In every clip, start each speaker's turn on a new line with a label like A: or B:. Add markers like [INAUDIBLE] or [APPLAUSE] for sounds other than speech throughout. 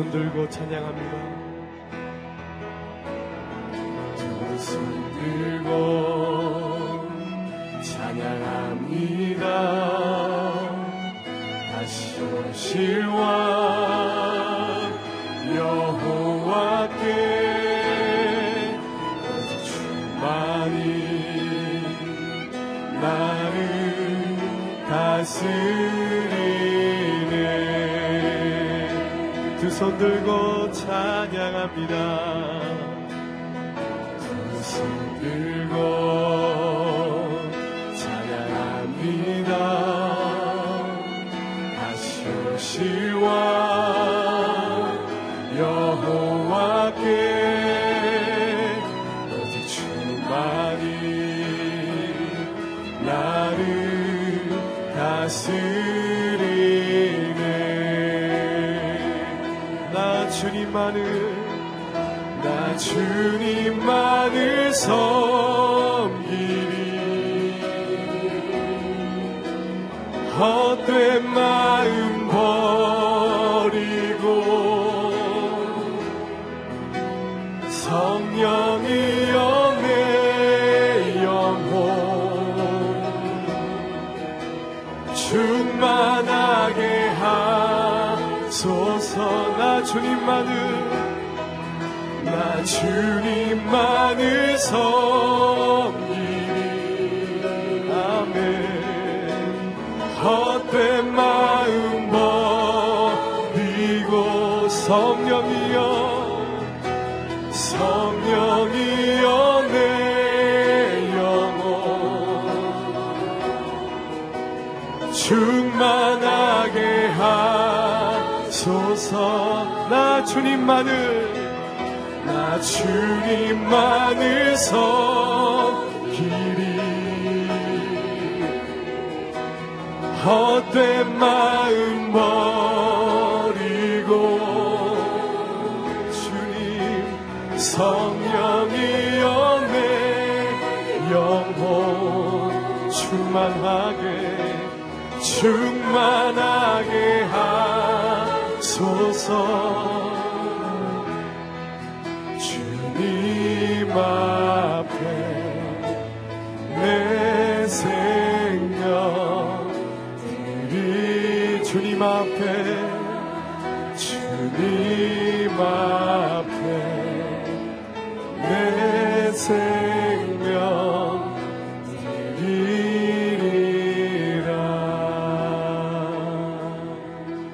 A: 손 들고 찬양합니다 찬양합 충만하게 하소서. 나 주님만을 나 주님만을 섬기리. 아멘. 헛된 마음 버리고 성령이 나 주님만을 나 주님만을 섬기리 헛된 마음 버리고 주님 성령이여 내 영혼 충만하게 충만하게 하소서 주님 앞에 주님 앞에 주님 앞에 내 생명 드리리라.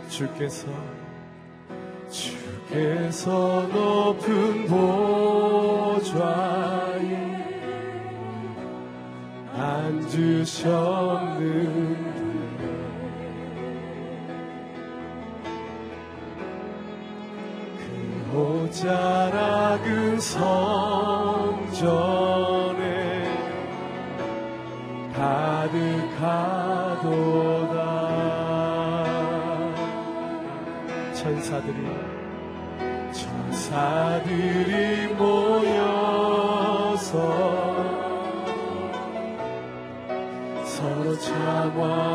A: 주께서 주께서 높은 보 주셨는데 그 호자락은 성전에 가득하도다. 천사들이 천사들이 서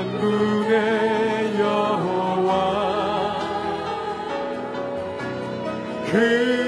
A: 만군의 여호와. 그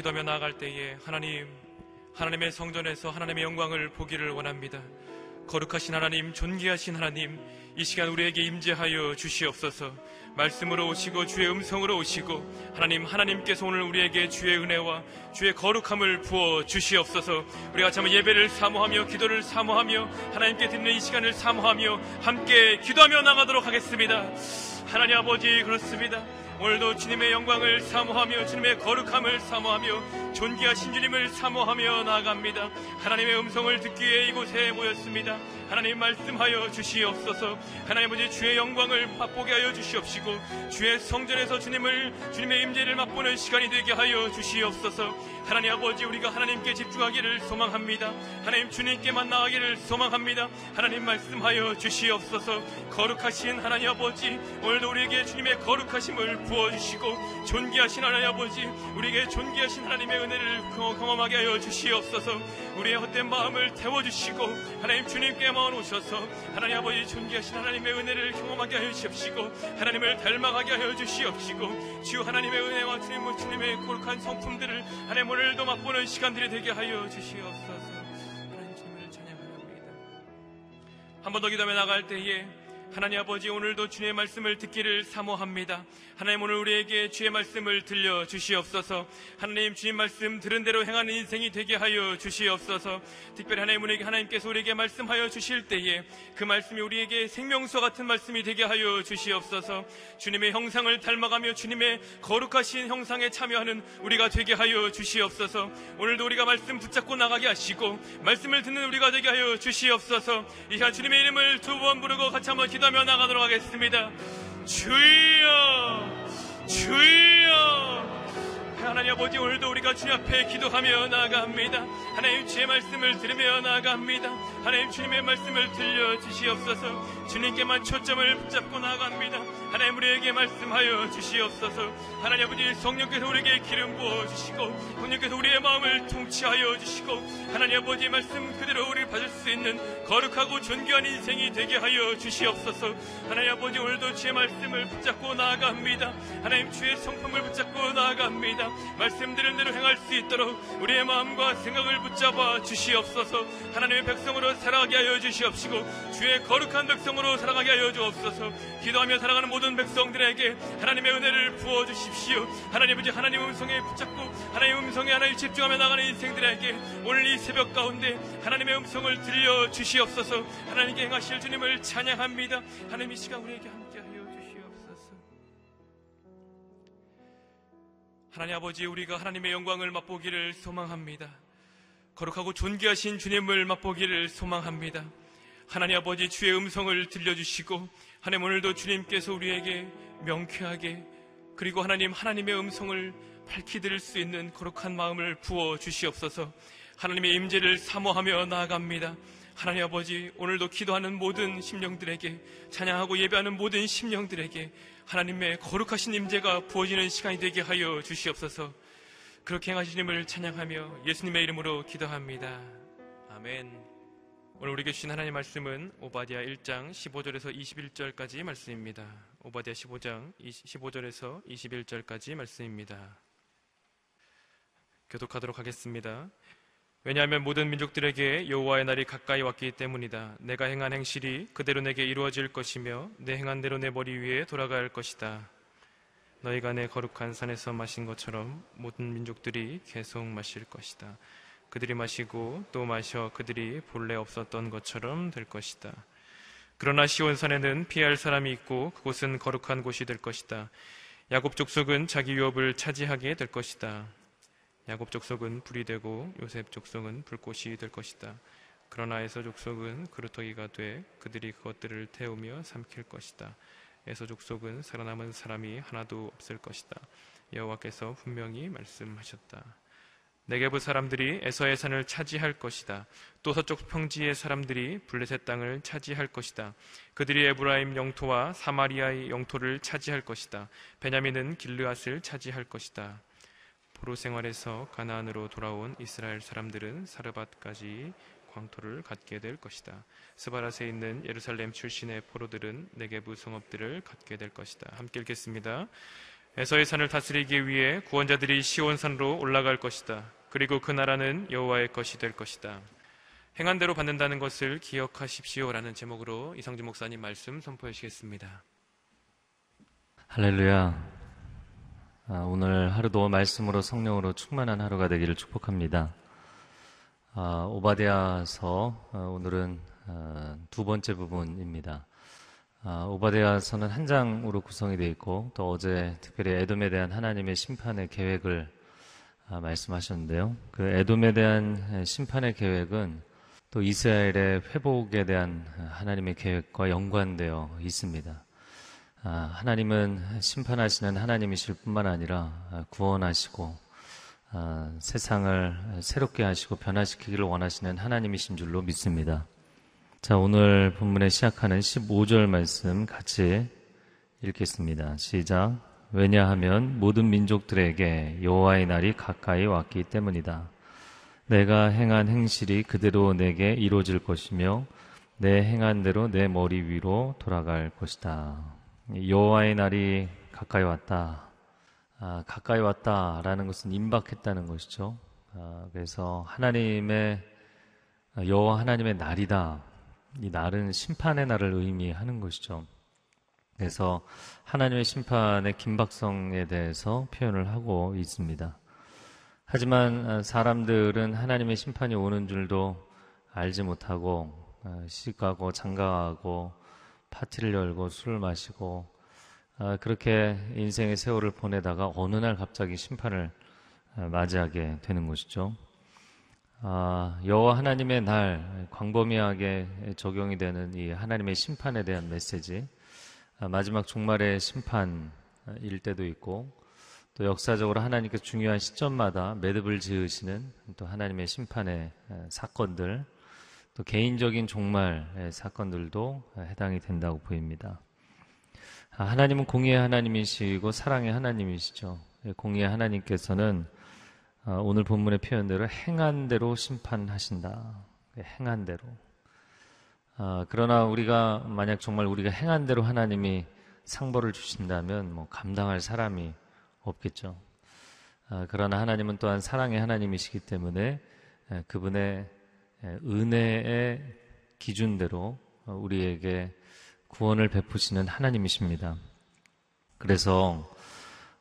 B: 기도하며 나아갈 때에 하나님, 하나님의 성전에서 하나님의 영광을 보기를 원합니다. 거룩하신 하나님, 존귀하신 하나님, 이 시간 우리에게 임재하여 주시옵소서. 말씀으로 오시고 주의 음성으로 오시고 하나님 하나님께서 오늘 우리에게 주의 은혜와 주의 거룩함을 부어 주시옵소서. 우리가 한번 예배를 사모하며 기도를 사모하며 하나님께 드리는 이 시간을 사모하며 함께 기도하며 나가도록 하겠습니다. 하나님 아버지 그렇습니다. 오늘도 주님의 영광을 사모하며 주님의 거룩함을 사모하며 존귀하신 주님을 사모하며 나아갑니다. 하나님의 음성을 듣기 위해 이곳에 모였습니다. 하나님 말씀하여 주시옵소서. 하나님 아버지 주의 영광을 맛보게 하여 주시옵시고 주의 성전에서 주님을 주님의 임재를 맛보는 시간이 되게 하여 주시옵소서. 하나님 아버지 우리가 하나님께 집중하기를 소망합니다. 하나님 주님께만 나아가기를 소망합니다. 하나님 말씀하여 주시옵소서. 거룩하신 하나님 아버지 오늘도 우리에게 주님의 거룩하심을 부어주시고 존귀하신 하나님 아버지 우리에게 존귀하신 하나님의 은혜를 경험하게 하여 주시옵소서. 우리의 헛된 마음을 태워주시고 하나님 주님께만 오셔서 하나님 아버지 존귀하신 하나님의 은혜를 경험하게 하여 주시옵시고 하나님을 닮아가게 하여 주시옵시고 주여 하나님의 은혜와 주님 주님의 거룩한 성품들을 하나님 오늘도 맛보는 시간들이 되게 하여 주시옵소서. 하나님 주님을 찬양합니다. 한 번 더 기도하며 나갈 때에 하나님 아버지 오늘도 주의 말씀을 듣기를 사모합니다. 하나님 오늘 우리에게 주의 말씀을 들려 주시옵소서. 하나님 주님 말씀 들은 대로 행하는 인생이 되게 하여 주시옵소서. 특별히 하나님 우리에게 하나님께서 우리에게 말씀하여 주실 때에 그 말씀이 우리에게 생명수 같은 말씀이 되게 하여 주시옵소서. 주님의 형상을 닮아가며 주님의 거룩하신 형상에 참여하는 우리가 되게 하여 주시옵소서. 오늘도 우리가 말씀 붙잡고 나가게 하시고 말씀을 듣는 우리가 되게 하여 주시옵소서. 이 시간 주님의 이름을 두 번 부르고 같이 한번 기도하며 나가도록 하겠습니다. 주여, 주여, 하나님 아버지 오늘도 우리가 주님 앞에 기도하며 나아갑니다. 하나님 주의 말씀을 들으며 나아갑니다. 하나님 주님의 말씀을 들려주시옵소서 주님께만 초점을 붙잡고 나아갑니다. 하나님 우리에게 말씀하여 주시옵소서 하나님 아버지 성령께서 우리에게 기름 부어주시고 성령께서 우리의 마음을 통치하여 주시고 하나님 아버지 말씀 그대로 우리를 받을 수 있는 거룩하고 존귀한 인생이 되게 하여 주시옵소서. 하나님 아버지 오늘도 주의 말씀을 붙잡고 나아갑니다. 하나님 주의 성품을 붙잡고 나아갑니다. 말씀드린 대로 행할 수 있도록 우리의 마음과 생각을 붙잡아 주시옵소서. 하나님의 백성으로 살아가게 하여 주시옵시고 주의 거룩한 백성으로 살아가게 하여 주옵소서. 기도하며 살아가는 모든 백성들에게 하나님의 은혜를 부어 주십시오. 하나님 아버지 하나님 음성에 붙잡고 하나님 음성에 하나님 집중하며 나가는 인생들에게 오늘 이 새벽 가운데 하나님의 음성을 들려 주시옵소서 하나님께 행하실 주님을 찬양합니다. 하나님 이 시간 우리에게 함께하여 주시옵소서. 하나님 아버지 우리가 하나님의 영광을 맛보기를 소망합니다. 거룩하고 존귀하신 주님을 맛보기를 소망합니다. 하나님 아버지 주의 음성을 들려주시고 하나님 오늘도 주님께서 우리에게 명쾌하게 그리고 하나님 하나님의 음성을 밝히 들을 수 있는 거룩한 마음을 부어 주시옵소서. 하나님의 임재를 사모하며 나아갑니다. 하나님 아버지 오늘도 기도하는 모든 심령들에게 찬양하고 예배하는 모든 심령들에게 하나님의 거룩하신 임재가 부어지는 시간이 되게 하여 주시옵소서 그렇게 행하시님을 찬양하며 예수님의 이름으로 기도합니다. 아멘. 오늘 우리에게 주신 하나님 말씀은 오바디아 1장 15절에서 21절까지 말씀입니다. 오바디아 15장 15절에서 21절까지 말씀입니다. 교독하도록 하겠습니다. 왜냐하면 모든 민족들에게 여호와의 날이 가까이 왔기 때문이다. 내가 행한 행실이 그대로 내게 이루어질 것이며 내 행한 대로 내 머리 위에 돌아갈 것이다. 너희가 내 거룩한 산에서 마신 것처럼 모든 민족들이 계속 마실 것이다. 그들이 마시고 또 마셔 그들이 본래 없었던 것처럼 될 것이다. 그러나 시온산에는 피할 사람이 있고 그곳은 거룩한 곳이 될 것이다. 야곱 족속은 자기 유업을 차지하게 될 것이다. 야곱 족속은 불이 되고 요셉 족속은 불꽃이 될 것이다. 그러나 에서 족속은 그루터기가 돼 그들이 그것들을 태우며 삼킬 것이다. 에서 족속은 살아남은 사람이 하나도 없을 것이다. 여호와께서 분명히 말씀하셨다. 네게부 사람들이 에서의 산을 차지할 것이다. 또 서쪽 평지의 사람들이 블레셋 땅을 차지할 것이다. 그들이 에브라임 영토와 사마리아의 영토를 차지할 것이다. 베냐민은 길르앗을 차지할 것이다. 포로 생활에서 가나안으로 돌아온 이스라엘 사람들은 사르밧까지 광토를 갖게 될 것이다. 스바라스에 있는 예루살렘 출신의 포로들은 네게부 성읍들을 갖게 될 것이다. 함께 읽겠습니다. 에서의 산을 다스리기 위해 구원자들이 시온산으로 올라갈 것이다. 그리고 그 나라는 여호와의 것이 될 것이다. 행한 대로 받는다는 것을 기억하십시오라는 제목으로 이성진 목사님 말씀 선포해 주시겠습니다.
C: 할렐루야. 아, 오늘 하루도 말씀으로 성령으로 충만한 하루가 되기를 축복합니다. 아, 오바데아서 아, 오늘은 아, 두 번째 부분입니다. 아, 오바데아서는 한 장으로 구성이 되어 있고 또 어제 특별히 에돔에 대한 하나님의 심판의 계획을 아, 말씀하셨는데요. 그 에돔에 대한 심판의 계획은 또 이스라엘의 회복에 대한 하나님의 계획과 연관되어 있습니다. 아, 하나님은 심판하시는 하나님이실 뿐만 아니라 아, 구원하시고 아, 세상을 새롭게 하시고 변화시키기를 원하시는 하나님이신 줄로 믿습니다. 자, 오늘 본문에 시작하는 15절 말씀 같이 읽겠습니다. 시작. 왜냐하면 모든 민족들에게 여호와의 날이 가까이 왔기 때문이다. 내가 행한 행실이 그대로 내게 이루어질 것이며 내 행한 대로 내 머리 위로 돌아갈 것이다. 여호와의 날이 가까이 왔다. 아, 가까이 왔다라는 것은 임박했다는 것이죠. 아, 그래서 하나님의 여호와 하나님의 날이다. 이 날은 심판의 날을 의미하는 것이죠. 그래서 하나님의 심판의 긴박성에 대해서 표현을 하고 있습니다. 하지만 사람들은 하나님의 심판이 오는 줄도 알지 못하고 아, 시가고 장가하고 파티를 열고 술을 마시고 아, 그렇게 인생의 세월을 보내다가 어느 날 갑자기 심판을 아, 맞이하게 되는 것이죠. 아, 여호와 하나님의 날 광범위하게 적용이 되는 이 하나님의 심판에 대한 메시지 마지막 종말의 심판일 때도 있고 또 역사적으로 하나님께서 중요한 시점마다 매듭을 지으시는 또 하나님의 심판의 사건들, 또 개인적인 종말의 사건들도 해당이 된다고 보입니다. 아, 하나님은 공의의 하나님이시고 사랑의 하나님이시죠. 예, 공의의 하나님께서는 아, 오늘 본문의 표현대로 행한 대로 심판하신다. 예, 행한 대로. 아, 그러나 우리가 만약 정말 우리가 행한 대로 하나님이 상벌을 주신다면 뭐 감당할 사람이 없겠죠. 아, 그러나 하나님은 또한 사랑의 하나님이시기 때문에 그분의 은혜의 기준대로 우리에게 구원을 베푸시는 하나님이십니다. 그래서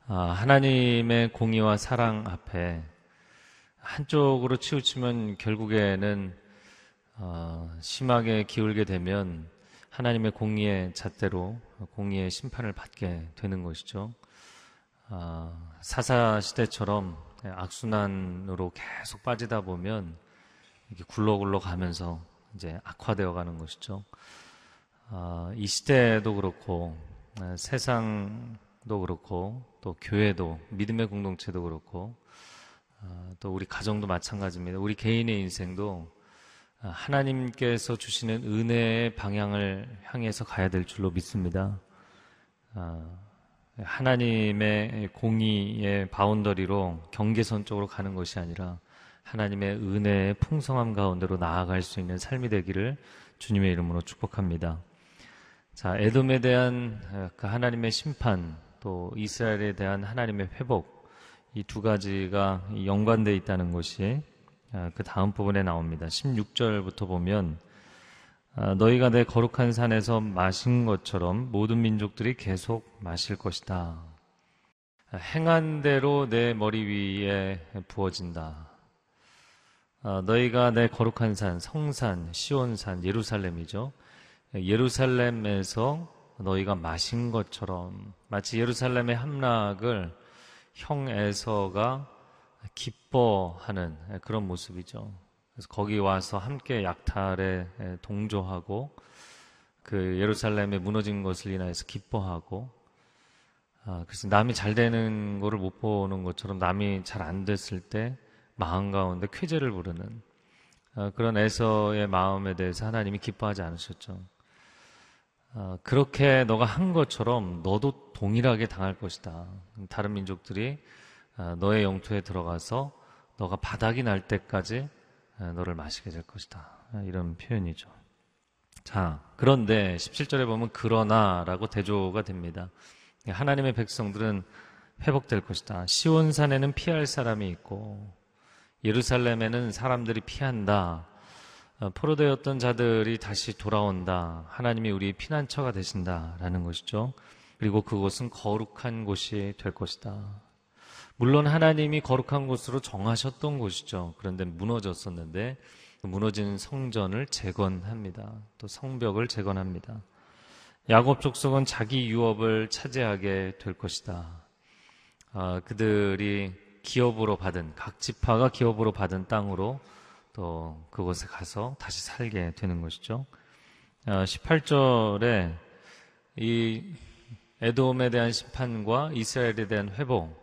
C: 아, 하나님의 공의와 사랑 앞에 한쪽으로 치우치면 결국에는 어, 심하게 기울게 되면 하나님의 공의의 잣대로 공의의 심판을 받게 되는 것이죠. 아, 사사 시대처럼 악순환으로 계속 빠지다 보면 이렇게 굴러굴러 가면서 이제 악화되어 가는 것이죠. 아, 이 시대도 그렇고 세상도 그렇고 또 교회도 믿음의 공동체도 그렇고 또 우리 가정도 마찬가지입니다. 우리 개인의 인생도 아, 하나님께서 주시는 은혜의 방향을 향해서 가야 될 줄로 믿습니다. 아, 하나님의 공의의 boundary로 경계선 쪽으로 가는 것이 아니라 하나님의 은혜의 풍성함 가운데로 나아갈 수 있는 삶이 되기를 주님의 이름으로 축복합니다. 자, 에돔에 대한 어, 그 하나님의 심판, 또 이스라엘에 대한 하나님의 회복, 이 두 가지가 연관되어 있다는 것이 아, 그 다음 부분에 나옵니다. 16절부터 보면 아, 너희가 내 거룩한 산에서 마신 것처럼 모든 민족들이 계속 마실 것이다. 아, 행한 대로 내 머리 위에 부어진다. 너희가 내 거룩한 산, 성산, 시온산, 예루살렘이죠. 예루살렘에서 너희가 마신 것처럼 마치 예루살렘의 함락을 형 에서가 기뻐하는 그런 모습이죠. 그래서 거기 와서 함께 약탈에 동조하고 그 예루살렘에 무너진 것을 인하여서 기뻐하고 아, 그래서 남이 잘 되는 거를 못 보는 것처럼 남이 잘 안 됐을 때 마음 가운데 쾌재를 부르는 아, 그런 에서의 마음에 대해서 하나님이 기뻐하지 않으셨죠. 아, 그렇게 너가 한 것처럼 너도 동일하게 당할 것이다. 다른 민족들이 아, 너의 영토에 들어가서 너가 바닥이 날 때까지 아, 너를 마시게 될 것이다. 아, 이런 표현이죠. 자, 그런데 17절에 보면 그러나라고 대조가 됩니다. 하나님의 백성들은 회복될 것이다. 시온산에는 피할 사람이 있고 예루살렘에는 사람들이 피한다. 포로되었던 자들이 다시 돌아온다. 하나님이 우리 피난처가 되신다라는 것이죠. 그리고 그곳은 거룩한 곳이 될 것이다. 물론 하나님이 거룩한 곳으로 정하셨던 곳이죠. 그런데 무너졌었는데 무너진 성전을 재건합니다. 또 성벽을 재건합니다. 야곱 족속은 자기 유업을 차지하게 될 것이다. 아, 그들이 기업으로 받은 각 지파가 기업으로 받은 땅으로 또 그곳에 가서 다시 살게 되는 것이죠. 아, 18절에 이 에돔에 대한 심판과 이스라엘에 대한 회복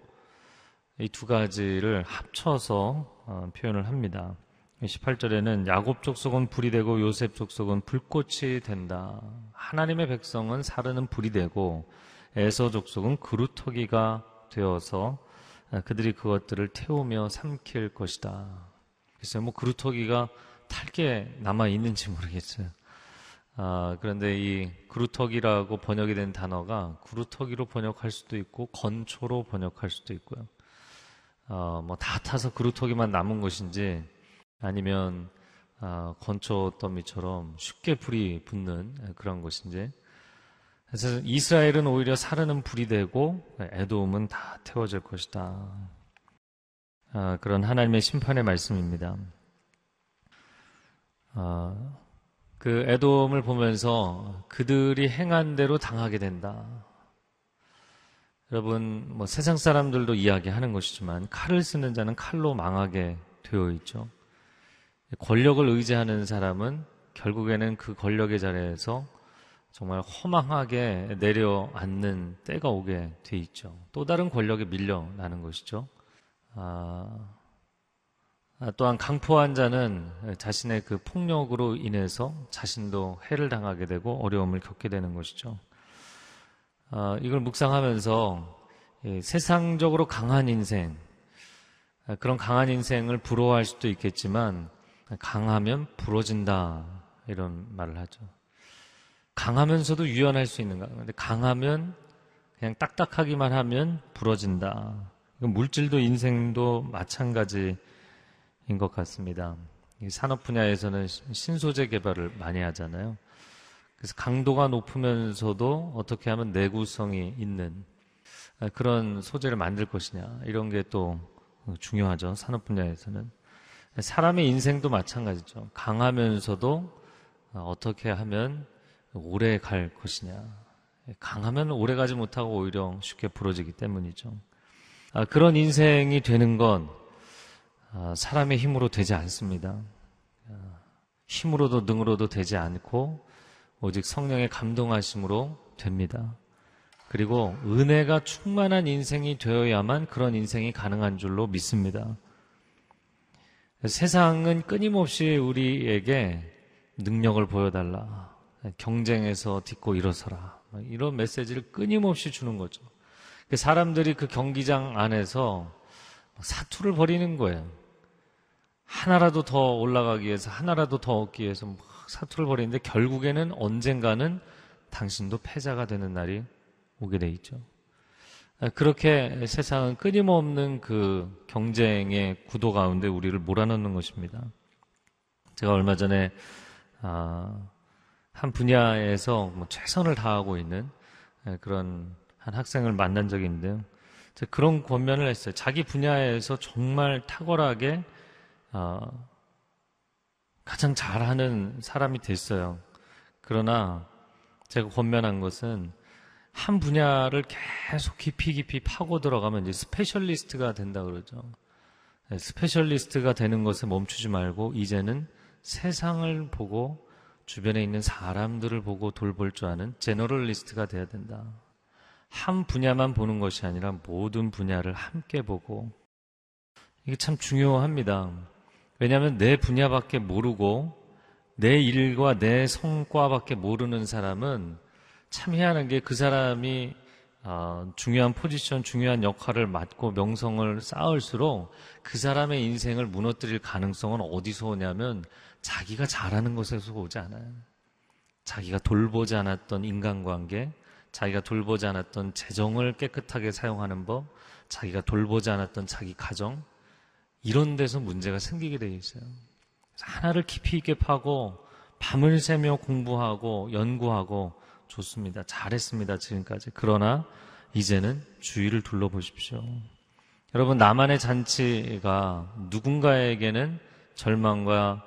C: 이 두 가지를 합쳐서 어, 표현을 합니다. 18절에는 야곱 족속은 불이 되고 요셉 족속은 불꽃이 된다. 하나님의 백성은 사르는 불이 되고 에서 족속은 그루터기가 되어서 어, 그들이 그것들을 태우며 삼킬 것이다. 그래서 뭐 그루터기가 탈게 남아 있는지 모르겠어요. 아, 그런데 이 그루터기라고 번역이 된 단어가 그루터기로 번역할 수도 있고 건초로 번역할 수도 있고요. 어, 뭐다 타서 그루터기만 남은 것인지 아니면 어, 건초 더미처럼 쉽게 불이 붙는 그런 것인지 그래서 이스라엘은 오히려 사르는 불이 되고 에돔은 다 태워질 것이다. 어, 그런 하나님의 심판의 말씀입니다. 어, 그 에돔을 보면서 그들이 행한 대로 당하게 된다. 여러분, 뭐 세상 사람들도 이야기하는 것이지만 칼을 쓰는 자는 칼로 망하게 되어 있죠. 권력을 의지하는 사람은 결국에는 그 권력의 자리에서 정말 허망하게 내려앉는 때가 오게 돼 있죠. 또 다른 권력에 밀려나는 것이죠. 아, 아, 또한 강포한 자는 자신의 그 폭력으로 인해서 자신도 해를 당하게 되고 어려움을 겪게 되는 것이죠. 아, 이걸 묵상하면서 세상적으로 강한 인생, 아, 그런 강한 인생을 부러워할 수도 있겠지만 강하면 부러진다 이런 말을 하죠. 강하면서도 유연할 수 있는가? 근데 강하면 그냥 딱딱하기만 하면 부러진다. 물질도 인생도 마찬가지인 것 같습니다. 산업 분야에서는 신소재 개발을 많이 하잖아요. 그래서 강도가 높으면서도 어떻게 하면 내구성이 있는 그런 소재를 만들 것이냐 이런 게 또 중요하죠. 산업 분야에서는 사람의 인생도 마찬가지죠. 강하면서도 어떻게 하면 오래 갈 것이냐. 강하면 오래 가지 못하고 오히려 쉽게 부러지기 때문이죠. 아, 그런 인생이 되는 건 아, 사람의 힘으로 되지 않습니다. 아, 힘으로도 능으로도 되지 않고 오직 성령의 감동하심으로 됩니다. 그리고 은혜가 충만한 인생이 되어야만 그런 인생이 가능한 줄로 믿습니다. 세상은 끊임없이 우리에게 능력을 보여달라. 경쟁에서 딛고 일어서라. 이런 메시지를 끊임없이 주는 거죠. 그 사람들이 그 경기장 안에서 사투를 벌이는 거예요. 하나라도 더 올라가기 위해서, 하나라도 더 얻기 위해서 막 사투를 벌이는데 결국에는 언젠가는 당신도 패자가 되는 날이 오게 돼 있죠. 그렇게 세상은 끊임없는 그 경쟁의 구도 가운데 우리를 몰아넣는 것입니다. 제가 얼마 전에 아, 한 분야에서 뭐 최선을 다하고 있는 예, 그런 한 학생을 만난 적이 있는데요. 그런 권면을 했어요. 자기 분야에서 정말 탁월하게 어, 가장 잘하는 사람이 됐어요. 그러나 제가 권면한 것은 한 분야를 계속 깊이 깊이 파고 들어가면 이제 specialist가 된다 그러죠. 네, specialist가 되는 것에 멈추지 말고 이제는 세상을 보고 주변에 있는 사람들을 보고 돌볼 줄 아는 generalist가 돼야 된다. 한 분야만 보는 것이 아니라 모든 분야를 함께 보고 이게 참 중요합니다. 왜냐하면 내 분야밖에 모르고 내 일과 내 성과밖에 모르는 사람은 참 희한한 게 그 사람이 어, 중요한 포지션, 중요한 역할을 맡고 명성을 쌓을수록 그 사람의 인생을 무너뜨릴 가능성은 어디서 오냐면 자기가 잘하는 것에서 오지 않아요. 자기가 돌보지 않았던 인간관계, 자기가 돌보지 않았던 재정을 깨끗하게 사용하는 법, 자기가 돌보지 않았던 자기 가정, 이런 데서 문제가 생기게 되어 있어요. 하나를 깊이 있게 파고 밤을 새며 공부하고 연구하고 좋습니다. 잘했습니다. 지금까지. 그러나 이제는 주위를 둘러보십시오. 여러분, 나만의 잔치가 누군가에게는 절망과 어,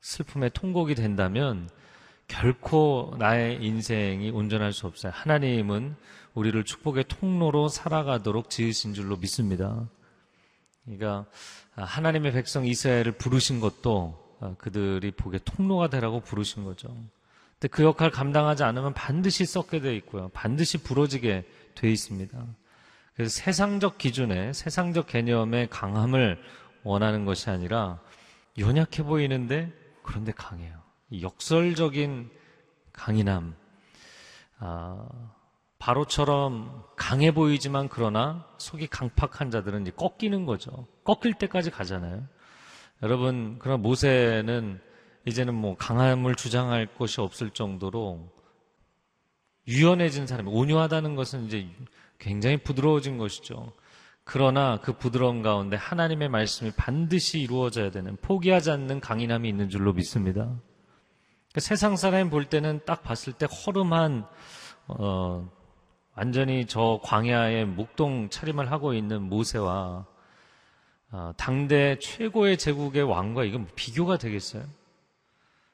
C: 슬픔의 통곡이 된다면 결코 나의 인생이 온전할 수 없어요. 하나님은 우리를 축복의 통로로 살아가도록 지으신 줄로 믿습니다. 그러니까 하나님의 백성 이스라엘을 부르신 것도 어, 그들이 복의 통로가 되라고 부르신 거죠. 근데 그 역할 감당하지 않으면 반드시 썩게 돼 있고요. 반드시 부러지게 돼 있습니다. 그래서 세상적 기준에 세상적 개념의 강함을 원하는 것이 아니라 연약해 보이는데 그런데 강해요. 역설적인 강인함. 아, 바로처럼 강해 보이지만 그러나 속이 강팍한 자들은 이제 꺾이는 거죠. 꺾일 때까지 가잖아요. 여러분, 그러나 모세는 이제는 뭐 강함을 주장할 것이 없을 정도로 유연해진 사람이 온유하다는 것은 이제 굉장히 부드러워진 것이죠. 그러나 그 부드러움 가운데 하나님의 말씀이 반드시 이루어져야 되는 포기하지 않는 강인함이 있는 줄로 믿습니다. 그러니까 세상 사람이 볼 때는 딱 봤을 때 허름한 어, 완전히 저 광야에 목동 차림을 하고 있는 모세와 어, 당대 최고의 제국의 왕과 이건 비교가 되겠어요?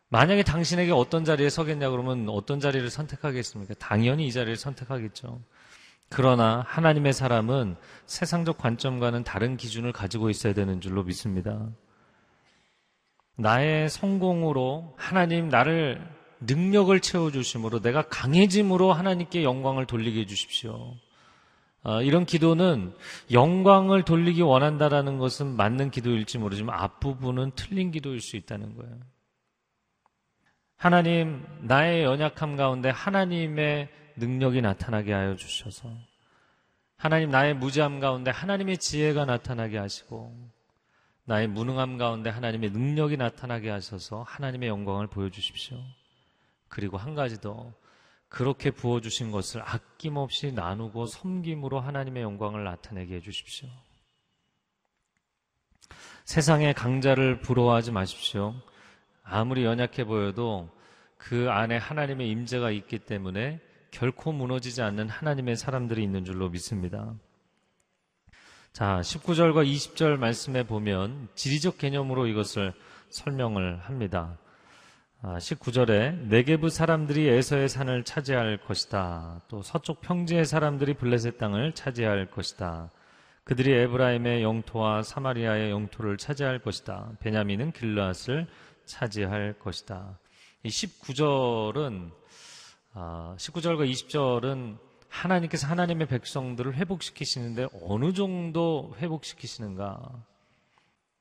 C: 만약에 당신에게 어떤 자리에 서겠냐 그러면 어떤 자리를 선택하겠습니까? 당연히 이 자리를 선택하겠죠. 그러나 하나님의 사람은 세상적 관점과는 다른 기준을 가지고 있어야 되는 줄로 믿습니다. 나의 성공으로 하나님 나를 능력을 채워주심으로 내가 강해짐으로 하나님께 영광을 돌리게 해주십시오. 아, 이런 기도는 영광을 돌리기 원한다라는 것은 맞는 기도일지 모르지만 앞부분은 틀린 기도일 수 있다는 거예요. 하나님, 나의 연약함 가운데 하나님의 능력이 나타나게 하여 주셔서 하나님 나의 무지함 가운데 하나님의 지혜가 나타나게 하시고 나의 무능함 가운데 하나님의 능력이 나타나게 하셔서 하나님의 영광을 보여주십시오. 그리고 한 가지 더 그렇게 부어주신 것을 아낌없이 나누고 섬김으로 하나님의 영광을 나타내게 해주십시오. 세상의 강자를 부러워하지 마십시오. 아무리 연약해 보여도 그 안에 하나님의 임재가 있기 때문에 결코 무너지지 않는 하나님의 사람들이 있는 줄로 믿습니다. 자, 19절과 20절 말씀에 보면 지리적 개념으로 이것을 설명을 합니다. 19절에 아, 네게부 사람들이 에서의 산을 차지할 것이다. 또 서쪽 평지의 사람들이 블레셋 땅을 차지할 것이다. 그들이 에브라임의 영토와 사마리아의 영토를 차지할 것이다. 베냐민은 길라앗을 차지할 것이다. 이 19절은 19절과 아, 20절은 하나님께서 하나님의 백성들을 회복시키시는데 어느 정도 회복시키시는가?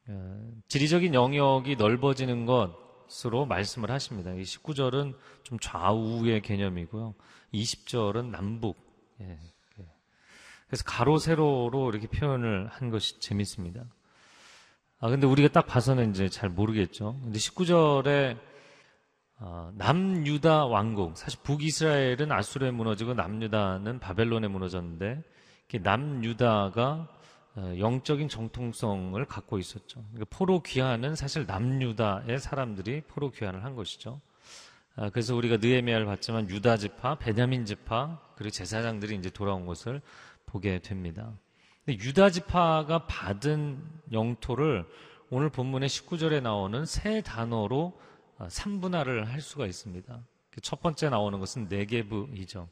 C: 어, 지리적인 영역이 넓어지는 것으로 말씀을 하십니다. 이 19절은 좀 좌우의 개념이고요. 20절은 남북. 예, 예. 그래서 가로 세로로 이렇게 표현을 한 것이 재밌습니다. 아 근데 우리가 딱 봐서는 이제 잘 모르겠죠. 근데 19절에 어, 남유다 왕국 사실 북이스라엘은 아수르에 무너지고 남유다는 바벨론에 무너졌는데 남유다가 어, 영적인 정통성을 갖고 있었죠. 그러니까 포로 귀환은 사실 남유다의 사람들이 포로 귀환을 한 것이죠. 아, 그래서 우리가 느에미아를 봤지만 유다 지파, 베냐민 지파 그리고 제사장들이 이제 돌아온 것을 보게 됩니다. 유다 지파가 받은 영토를 오늘 본문의 19절에 나오는 세 단어로 3분할을 어, 할 수가 있습니다. 그첫 번째 나오는 것은 네게브이죠.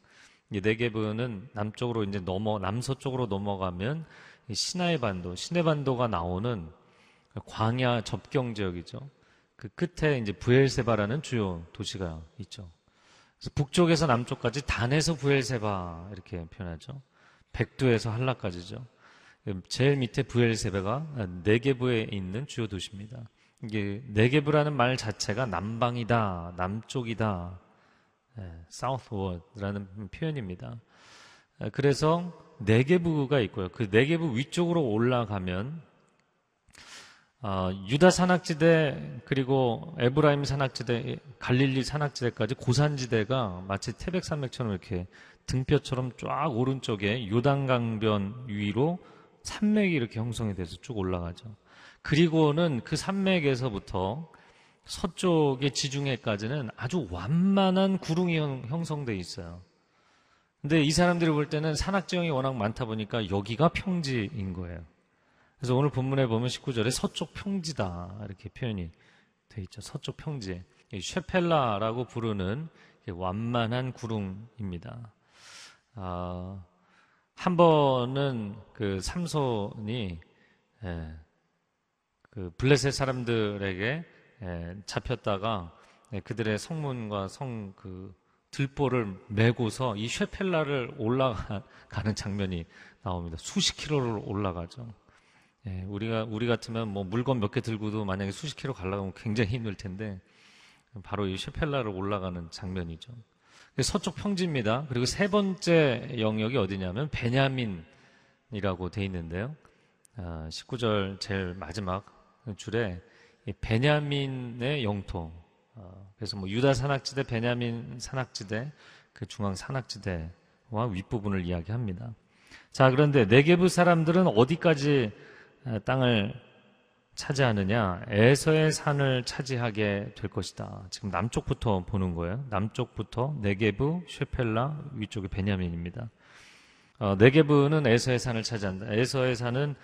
C: 네게브는 남쪽으로 이제 넘어 남서쪽으로 넘어가면 시나이 반도, 시내 반도가 나오는 광야 접경 지역이죠. 그 끝에 이제 부엘세바라는 주요 도시가 있죠. 그래서 북쪽에서 남쪽까지 단에서 부엘세바 이렇게 표현하죠. 백두에서 한라까지죠. 제일 밑에 부엘세바가 네게브에 있는 주요 도시입니다. 이게 네게브라는 말 자체가 남방이다, 남쪽이다, 예, southward라는 표현입니다. 예, 그래서 네게브가 있고요. 그 네게브 위쪽으로 올라가면 어, 유다 산악지대 그리고 에브라임 산악지대, 갈릴리 산악지대까지 고산지대가 마치 태백산맥처럼 이렇게 등뼈처럼 쫙 오른쪽에 요단강변 위로 산맥이 이렇게 형성이 돼서 쭉 올라가죠. 그리고는 그 산맥에서부터 서쪽의 지중해까지는 아주 완만한 구릉이 형성돼 있어요. 근데 이 사람들이 볼 때는 산악지형이 워낙 많다 보니까 여기가 평지인 거예요. 그래서 오늘 본문에 보면 19절에 서쪽 평지다 이렇게 표현이 돼 있죠. 서쪽 평지. 쉐펠라라고 부르는 완만한 구릉입니다. 아, 한 번은 그 삼손이 예, 그 블레셋 사람들에게 예, 잡혔다가 예, 그들의 성문과 성 그 들보를 메고서 이 쉐펠라를 올라가는 장면이 나옵니다. 수십 킬로를 올라가죠. 예, 우리가 우리 같으면 뭐 물건 몇 개 들고도 만약에 수십 킬로 가려면 굉장히 힘들 텐데 바로 이 쉐펠라를 올라가는 장면이죠. 서쪽 평지입니다. 그리고 세 번째 영역이 어디냐면 베냐민이라고 돼 있는데요. 19절 아, 제일 마지막 줄에 베냐민의 영토. 어, 그래서 뭐 유다 산악지대, 베냐민 산악지대, 그 중앙 산악지대와 윗부분을 이야기합니다. 자, 그런데 네게부 사람들은 어디까지 어, 땅을 차지하느냐? 에서의 산을 차지하게 될 것이다. 지금 남쪽부터 보는 거예요. 남쪽부터 네게부, 쉐펠라, 위쪽에 베냐민입니다. 어, 네게부는 에서의 산을 차지한다. 에서의 산은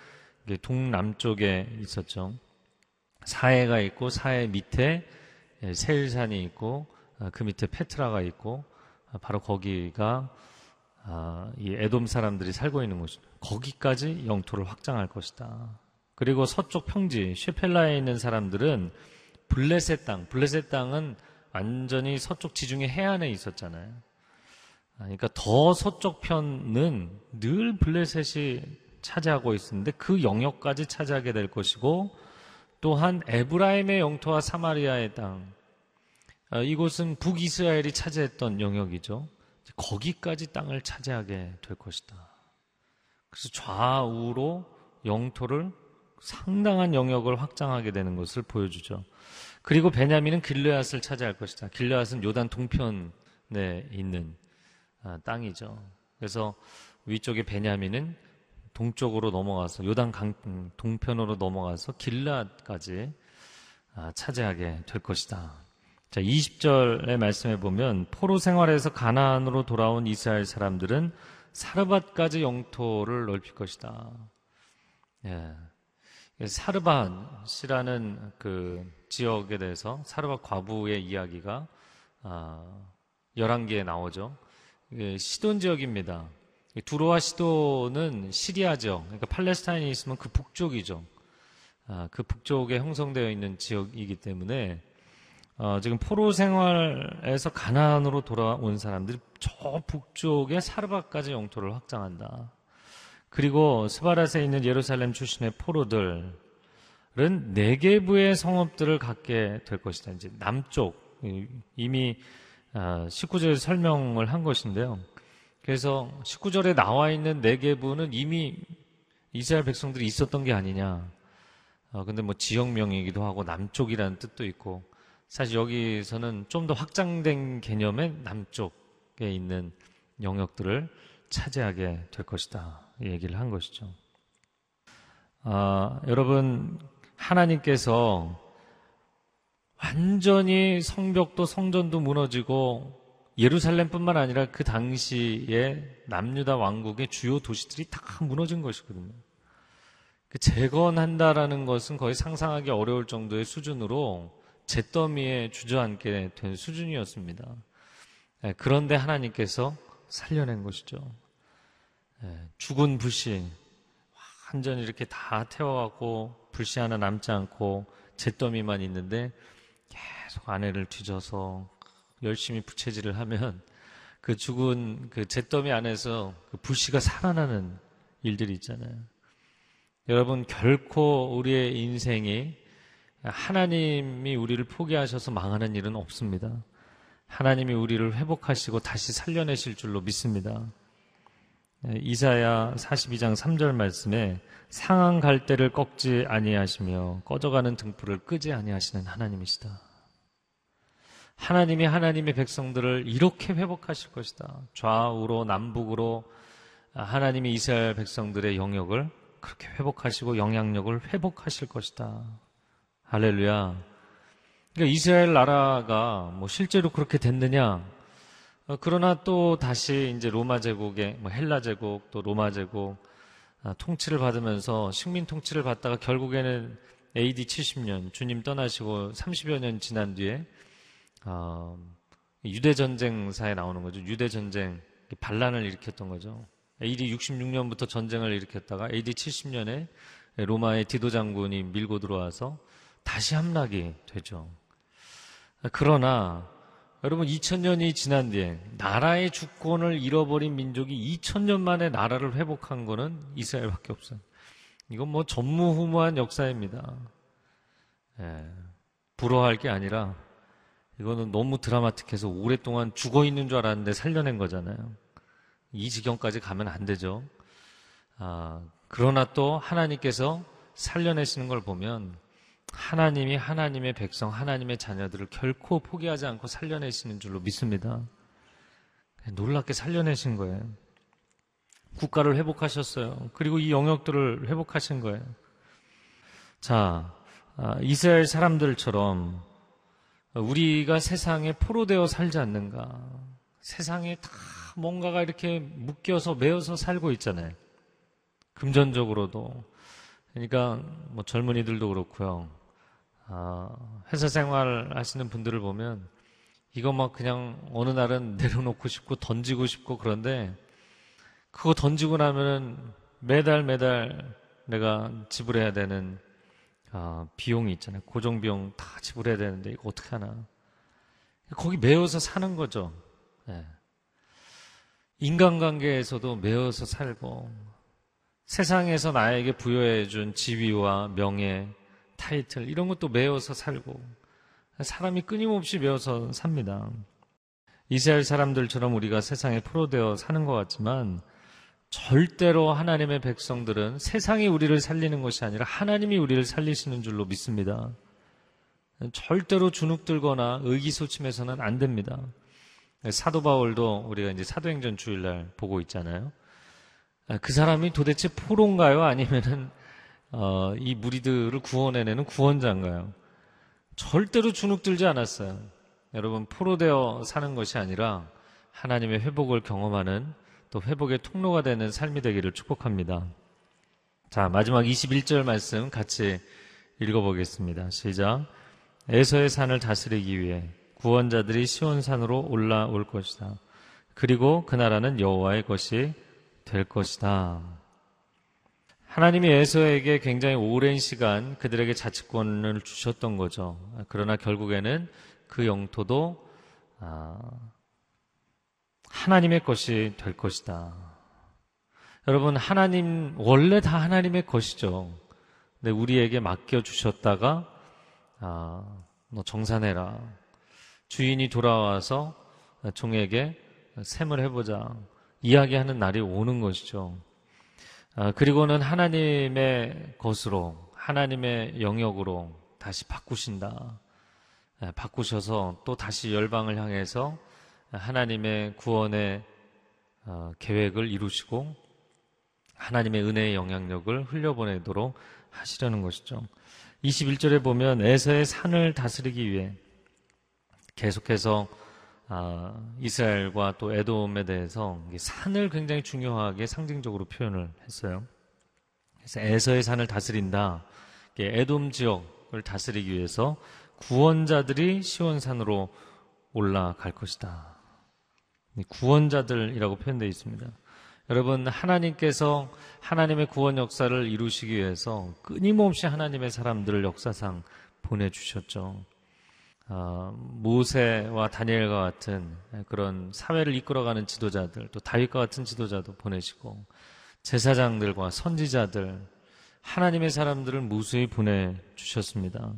C: 동남쪽에 있었죠. 사해가 있고 사해 밑에 예, 세일산이 있고 어, 그 밑에 페트라가 있고 어, 바로 거기가 아, 이 에돔 사람들이 살고 있는 곳이죠. 거기까지 영토를 확장할 것이다. 그리고 서쪽 평지 쉐펠라에 있는 사람들은 블레셋 땅, 블레셋 땅은 완전히 서쪽 지중해 해안에 있었잖아요. 아, 그러니까 더 서쪽 편은 늘 블레셋이 차지하고 있었는데 그 영역까지 차지하게 될 것이고 또한 에브라임의 영토와 사마리아의 땅 아, 이곳은 북이스라엘이 차지했던 영역이죠. 거기까지 땅을 차지하게 될 것이다. 그래서 좌우로 영토를 상당한 영역을 확장하게 되는 것을 보여주죠. 그리고 베냐민은 길르앗을 차지할 것이다. 길르앗은 요단 동편에 있는 아, 땅이죠. 그래서 위쪽에 베냐민은 동쪽으로 넘어가서 요단 강 음, 동편으로 넘어가서 길르앗까지 아, 차지하게 될 것이다. 자, 20절의 말씀에 보면 포로 생활에서 가나안으로 돌아온 이스라엘 사람들은 사르밧까지 영토를 넓힐 것이다. 예. 사르밧이라는 그 지역에 대해서 사르밧 과부의 이야기가 아, 11개에 나오죠. 시돈 지역입니다. 두로와 시돈은 시리아 지역, 그러니까 팔레스타인이 있으면 그 북쪽이죠. 아, 그 북쪽에 형성되어 있는 지역이기 때문에 어, 지금 포로 생활에서 가나안으로 돌아온 사람들이 저 북쪽의 사르밧까지 영토를 확장한다. 그리고 스바라에 있는 예루살렘 출신의 포로들은 네 개부의 성읍들을 갖게 될 것이다. 이제 남쪽 이미 19절에 아, 설명을 한 것인데요. 그래서 19절에 나와 있는 네개부는 이미 이스라엘 백성들이 있었던 게 아니냐. 어, 근데 뭐 지역명이기도 하고 남쪽이라는 뜻도 있고 사실 여기서는 좀 더 확장된 개념의 남쪽에 있는 영역들을 차지하게 될 것이다. 얘기를 한 것이죠. 아, 여러분, 하나님께서 완전히 성벽도 성전도 무너지고 예루살렘뿐만 아니라 그 당시에 남유다 왕국의 주요 도시들이 다 무너진 것이거든요. 그 재건한다라는 것은 거의 상상하기 어려울 정도의 수준으로 잿더미에 주저앉게 된 수준이었습니다. 예, 그런데 하나님께서 살려낸 것이죠. 예, 죽은 불씨 완전히 이렇게 다 태워갖고 불씨 하나 남지 않고 잿더미만 있는데 계속 아내를 뒤져서 열심히 부채질을 하면 그 죽은 그 잿더미 안에서 그 불씨가 살아나는 일들이 있잖아요. 여러분 결코 우리의 인생이 하나님이 우리를 포기하셔서 망하는 일은 없습니다. 하나님이 우리를 회복하시고 다시 살려내실 줄로 믿습니다. 네, 이사야 42장 3절 말씀에 상한 갈대를 꺾지 아니하시며 꺼져가는 등불을 끄지 아니하시는 하나님이시다. 하나님이 하나님의 백성들을 이렇게 회복하실 것이다. 좌우로 남북으로 하나님이 이스라엘 백성들의 영역을 그렇게 회복하시고 영향력을 회복하실 것이다. 할렐루야. 그러니까 이스라엘 나라가 뭐 실제로 그렇게 됐느냐? 어, 그러나 또 다시 이제 로마 제국의 뭐 헬라 제국 또 로마 제국 아, 통치를 받으면서 식민 통치를 받다가 결국에는 AD 70년 주님 떠나시고 30여 년 지난 뒤에 어, 유대 전쟁사에 나오는 거죠. 유대 전쟁 반란을 일으켰던 거죠. AD 66년부터 전쟁을 일으켰다가 AD 70년에 로마의 디도 장군이 밀고 들어와서 다시 함락이 되죠. 그러나 여러분 2000년이 지난 뒤에 나라의 주권을 잃어버린 민족이 2000년 만에 나라를 회복한 거는 이스라엘밖에 없어요. 이건 뭐 전무후무한 역사입니다. 예, 부러워할 게 아니라 이거는 너무 드라마틱해서 오랫동안 죽어 있는 줄 알았는데 살려낸 거잖아요. 이 지경까지 가면 안 되죠. 아, 그러나 또 하나님께서 살려내시는 걸 보면 하나님이 하나님의 백성, 하나님의 자녀들을 결코 포기하지 않고 살려내시는 줄로 믿습니다. 놀랍게 살려내신 거예요. 국가를 회복하셨어요. 그리고 이 영역들을 회복하신 거예요. 자, 아, 이스라엘 사람들처럼 우리가 세상에 포로되어 살지 않는가. 세상에 다 뭔가가 이렇게 묶여서 매어서 살고 있잖아요. 금전적으로도. 그러니까 뭐 젊은이들도 그렇고요. 아, 회사 생활 하시는 분들을 보면 이거 막 그냥 어느 날은 내려놓고 싶고 던지고 싶고 그런데 그거 던지고 나면은 매달 매달 내가 지불해야 되는 아, 비용이 있잖아요. 고정 비용 다 지불해야 되는데 이거 어떻게 하나? 거기 매여서 사는 거죠. 예. 인간관계에서도 매여서 살고 세상에서 나에게 부여해준 지위와 명예, 타이틀 이런 것도 매여서 살고 사람이 끊임없이 매여서 삽니다. 이스라엘 사람들처럼 우리가 세상에 포로되어 사는 것 같지만 절대로 하나님의 백성들은 세상이 우리를 살리는 것이 아니라 하나님이 우리를 살리시는 줄로 믿습니다. 절대로 주눅들거나 의기소침해서는 안 됩니다. 사도 바울도 우리가 이제 사도행전 주일날 보고 있잖아요. 그 사람이 도대체 포로인가요? 아니면은 어, 이 무리들을 구원해내는 구원자인가요? 절대로 주눅들지 않았어요. 여러분 포로되어 사는 것이 아니라 하나님의 회복을 경험하는 또 회복의 통로가 되는 삶이 되기를 축복합니다. 자, 마지막 21절 말씀 같이 읽어보겠습니다. 시작. 에서의 산을 다스리기 위해 구원자들이 시온산으로 올라올 것이다. 그리고 그 나라는 여호와의 것이 될 것이다. 하나님이 에서에게 굉장히 오랜 시간 그들에게 자치권을 주셨던 거죠. 그러나 결국에는 그 영토도 아, 하나님의 것이 될 것이다. 여러분, 하나님, 원래 다 하나님의 것이죠. 근데 우리에게 맡겨주셨다가, 아, 너 정산해라. 주인이 돌아와서 종에게 셈을 해보자. 이야기하는 날이 오는 것이죠. 아, 그리고는 하나님의 것으로, 하나님의 영역으로 다시 바꾸신다. 아, 바꾸셔서 또 다시 열방을 향해서 하나님의 구원의 어, 계획을 이루시고 하나님의 은혜의 영향력을 흘려보내도록 하시려는 것이죠. 21절에 보면 에서의 산을 다스리기 위해 계속해서 아, 이스라엘과 또 에돔에 대해서 산을 굉장히 중요하게 상징적으로 표현을 했어요. 그래서 에서의 산을 다스린다. 에돔 지역을 다스리기 위해서 구원자들이 시온산으로 올라갈 것이다. 구원자들이라고 표현되어 있습니다. 여러분, 하나님께서 하나님의 구원 역사를 이루시기 위해서 끊임없이 하나님의 사람들을 역사상 보내주셨죠. 어, 모세와 다니엘과 같은 그런 사회를 이끌어가는 지도자들, 또 다윗과 같은 지도자도 보내시고, 제사장들과 선지자들, 하나님의 사람들을 무수히 보내주셨습니다.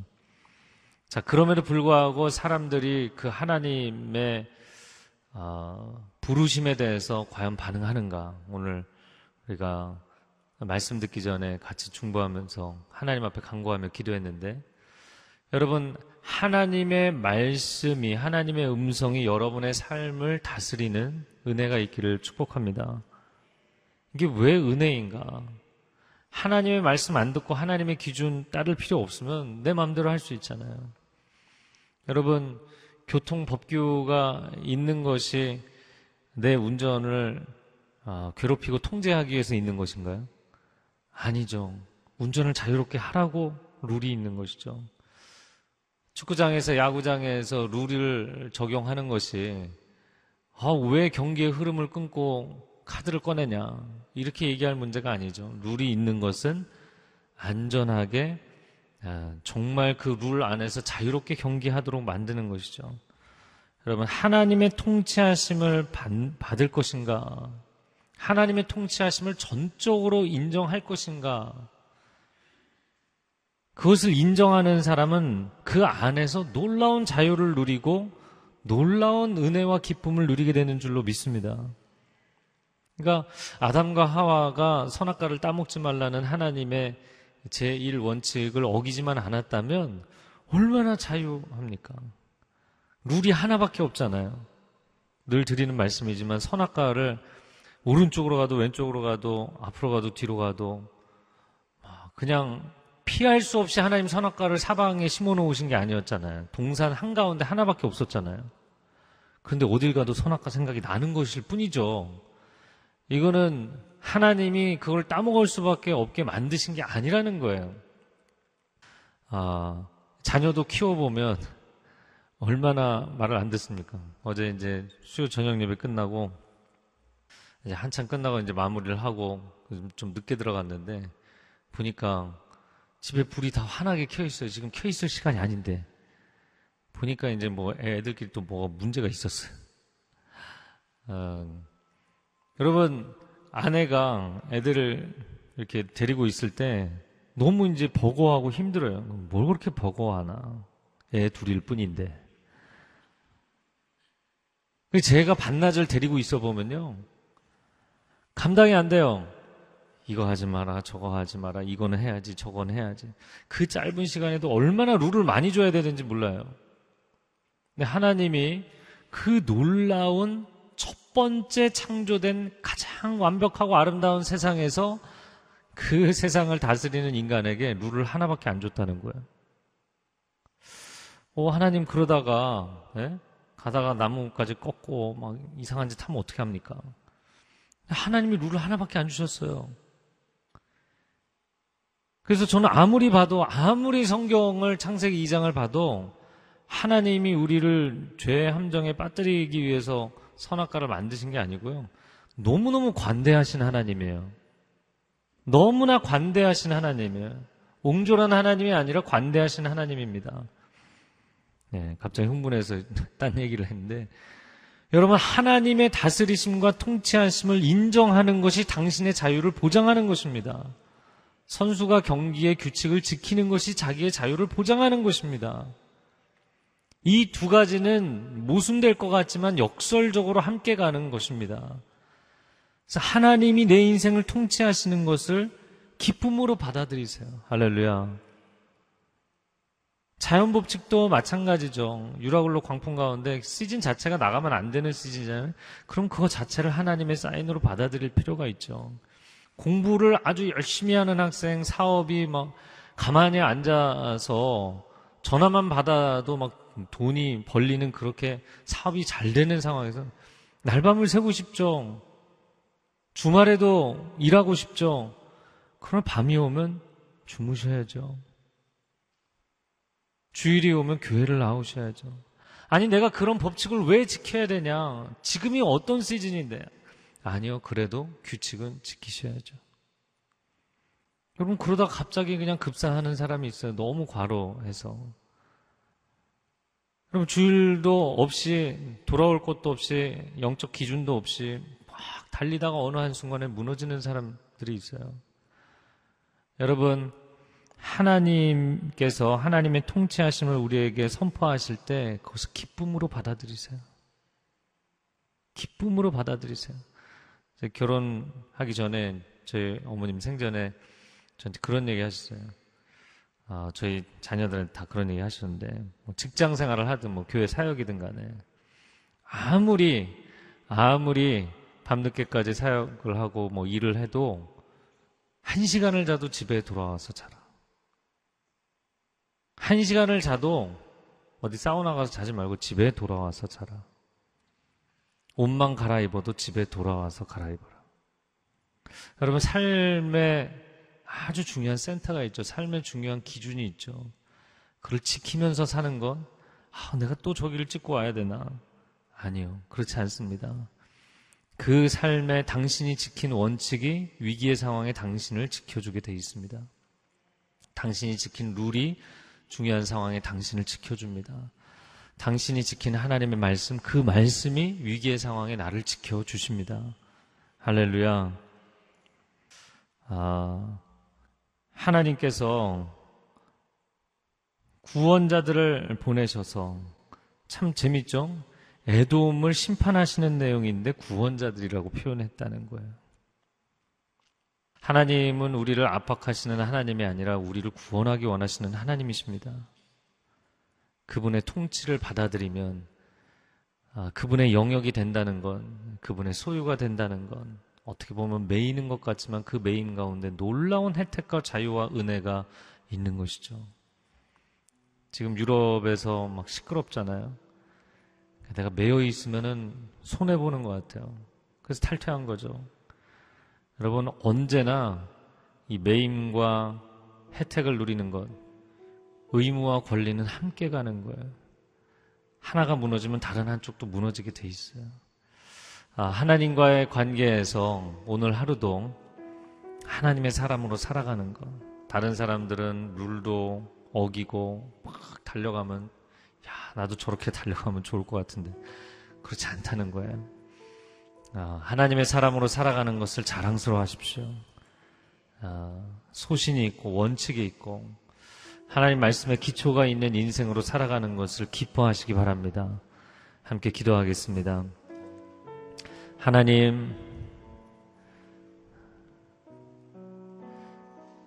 C: 자, 그럼에도 불구하고 사람들이 그 하나님의 어, 부르심에 대해서 과연 반응하는가? 오늘 우리가 말씀 듣기 전에 같이 중보하면서 하나님 앞에 간구하며 기도했는데 여러분 하나님의 말씀이 하나님의 음성이 여러분의 삶을 다스리는 은혜가 있기를 축복합니다. 이게 왜 은혜인가? 하나님의 말씀 안 듣고 하나님의 기준 따를 필요 없으면 내 마음대로 할 수 있잖아요. 여러분 교통 법규가 있는 것이 내 운전을 아, 괴롭히고 통제하기 위해서 있는 것인가요? 아니죠. 운전을 자유롭게 하라고 룰이 있는 것이죠. 축구장에서 야구장에서 룰을 적용하는 것이 아, 왜 경기의 흐름을 끊고 카드를 꺼내냐 이렇게 얘기할 문제가 아니죠. 룰이 있는 것은 안전하게 아, 정말 그 룰 안에서 자유롭게 경기하도록 만드는 것이죠. 여러분, 하나님의 통치하심을 받을 것인가? 하나님의 통치하심을 전적으로 인정할 것인가? 그것을 인정하는 사람은 그 안에서 놀라운 자유를 누리고 놀라운 은혜와 기쁨을 누리게 되는 줄로 믿습니다. 그러니까 아담과 하와가 선악과를 따먹지 말라는 하나님의 제1원칙을 어기지만 않았다면 얼마나 자유합니까? 룰이 하나밖에 없잖아요. 늘 드리는 말씀이지만 선악과를 오른쪽으로 가도 왼쪽으로 가도 앞으로 가도 뒤로 가도 그냥 피할 수 없이 하나님 선악과를 사방에 심어 놓으신 게 아니었잖아요. 동산 한가운데 하나밖에 없었잖아요. 그런데 어딜 가도 선악과 생각이 나는 것일 뿐이죠. 이거는 하나님이 그걸 따먹을 수밖에 없게 만드신 게 아니라는 거예요. 아, 자녀도 키워보면 얼마나 말을 안 듣습니까? 어제 이제 수요 저녁 예배 끝나고 이제 한참 끝나고 이제 마무리를 하고 좀 늦게 들어갔는데 보니까 집에 불이 다 환하게 켜 있어요. 지금 켜 있을 시간이 아닌데 보니까 이제 뭐 애들끼리 또 뭐가 문제가 있었어요. 어, 여러분, 아내가 애들을 이렇게 데리고 있을 때 너무 이제 버거워하고 힘들어요. 뭘 그렇게 버거워하나. 애 둘일 뿐인데. 제가 반나절 데리고 있어 보면요. 감당이 안 돼요. 이거 하지 마라, 저거 하지 마라, 이거는 해야지, 저건 해야지. 그 짧은 시간에도 얼마나 룰을 많이 줘야 되는지 몰라요. 근데 하나님이 그 놀라운 첫 번째 창조된 가장 완벽하고 아름다운 세상에서 그 세상을 다스리는 인간에게 룰을 하나밖에 안 줬다는 거예요. 오, 하나님 그러다가, 예? 가다가 나무까지 꺾고 막 이상한 짓 하면 어떻게 합니까? 하나님이 룰을 하나밖에 안 주셨어요. 그래서 저는 아무리 봐도, 아무리 성경을 창세기 2장을 봐도 하나님이 우리를 죄의 함정에 빠뜨리기 위해서 선악과를 만드신 게 아니고요. 너무너무 관대하신 하나님이에요. 너무나 관대하신 하나님이에요. 옹졸한 하나님이 아니라 관대하신 하나님입니다. 네, 갑자기 흥분해서 [LAUGHS] 딴 얘기를 했는데 여러분 하나님의 다스리심과 통치하심을 인정하는 것이 당신의 자유를 보장하는 것입니다. 선수가 경기의 규칙을 지키는 것이 자기의 자유를 보장하는 것입니다. 이 두 가지는 모순될 것 같지만 역설적으로 함께 가는 것입니다. 그래서 하나님이 내 인생을 통치하시는 것을 기쁨으로 받아들이세요. 할렐루야. 자연 법칙도 마찬가지죠. 유라굴로 광풍 가운데 시즌 자체가 나가면 안 되는 시즌이잖아요. 그럼 그거 자체를 하나님의 사인으로 받아들일 필요가 있죠. 공부를 아주 열심히 하는 학생, 사업이 막 가만히 앉아서 전화만 받아도 막 돈이 벌리는 그렇게 사업이 잘 되는 상황에서 날밤을 새고 싶죠. 주말에도 일하고 싶죠. 그러나 밤이 오면 주무셔야죠. 주일이 오면 교회를 나오셔야죠. 아니, 내가 그런 법칙을 왜 지켜야 되냐? 지금이 어떤 시즌인데? 아니요, 그래도 규칙은 지키셔야죠. 여러분, 그러다 갑자기 그냥 급사하는 사람이 있어요. 너무 과로해서. 여러분, 주일도 없이, 돌아올 것도 없이, 영적 기준도 없이, 막 달리다가 어느 한순간에 무너지는 사람들이 있어요. 여러분, 하나님께서 하나님의 통치하심을 우리에게 선포하실 때 그것을 기쁨으로 받아들이세요. 기쁨으로 받아들이세요. 결혼하기 전에 저희 어머님 생전에 저한테 그런 얘기 하셨어요. 아, 저희 자녀들한테 다 그런 얘기 하셨는데 뭐 직장 생활을 하든 뭐 교회 사역이든 간에 아무리 아무리 밤늦게까지 사역을 하고 뭐 일을 해도 한 시간을 자도 집에 돌아와서 자라. 한 시간을 자도 어디 사우나 가서 자지 말고 집에 돌아와서 자라. 옷만 갈아입어도 집에 돌아와서 갈아입어라. 여러분, 삶에 아주 중요한 센터가 있죠. 삶의 중요한 기준이 있죠. 그걸 지키면서 사는 건, 아, 내가 또 저기를 찍고 와야 되나? 아니요. 그렇지 않습니다. 그 삶에 당신이 지킨 원칙이 위기의 상황에 당신을 지켜주게 돼 있습니다. 당신이 지킨 룰이 중요한 상황에 당신을 지켜줍니다. 당신이 지킨 하나님의 말씀, 그 말씀이 위기의 상황에 나를 지켜주십니다. 할렐루야. 아, 하나님께서 구원자들을 보내셔서 참 재밌죠? 애도움을 심판하시는 내용인데 구원자들이라고 표현했다는 거예요. 하나님은 우리를 압박하시는 하나님이 아니라 우리를 구원하기 원하시는 하나님이십니다. 그분의 통치를 받아들이면 아, 그분의 영역이 된다는 건, 그분의 소유가 된다는 건 어떻게 보면 매이는 것 같지만 그 매임 가운데 놀라운 혜택과 자유와 은혜가 있는 것이죠. 지금 유럽에서 막 시끄럽잖아요. 내가 매여 있으면은 손해 보는 것 같아요. 그래서 탈퇴한 거죠. 여러분 언제나 이 매임과 혜택을 누리는 것, 의무와 권리는 함께 가는 거예요. 하나가 무너지면 다른 한쪽도 무너지게 돼 있어요. 아, 하나님과의 관계에서 오늘 하루도 하나님의 사람으로 살아가는 것. 다른 사람들은 룰도 어기고 막 달려가면 야, 나도 저렇게 달려가면 좋을 것 같은데 그렇지 않다는 거예요. 아, 하나님의 사람으로 살아가는 것을 자랑스러워 하십시오. 아, 소신이 있고 원칙이 있고 하나님 말씀에 기초가 있는 인생으로 살아가는 것을 기뻐하시기 바랍니다. 함께 기도하겠습니다. 하나님,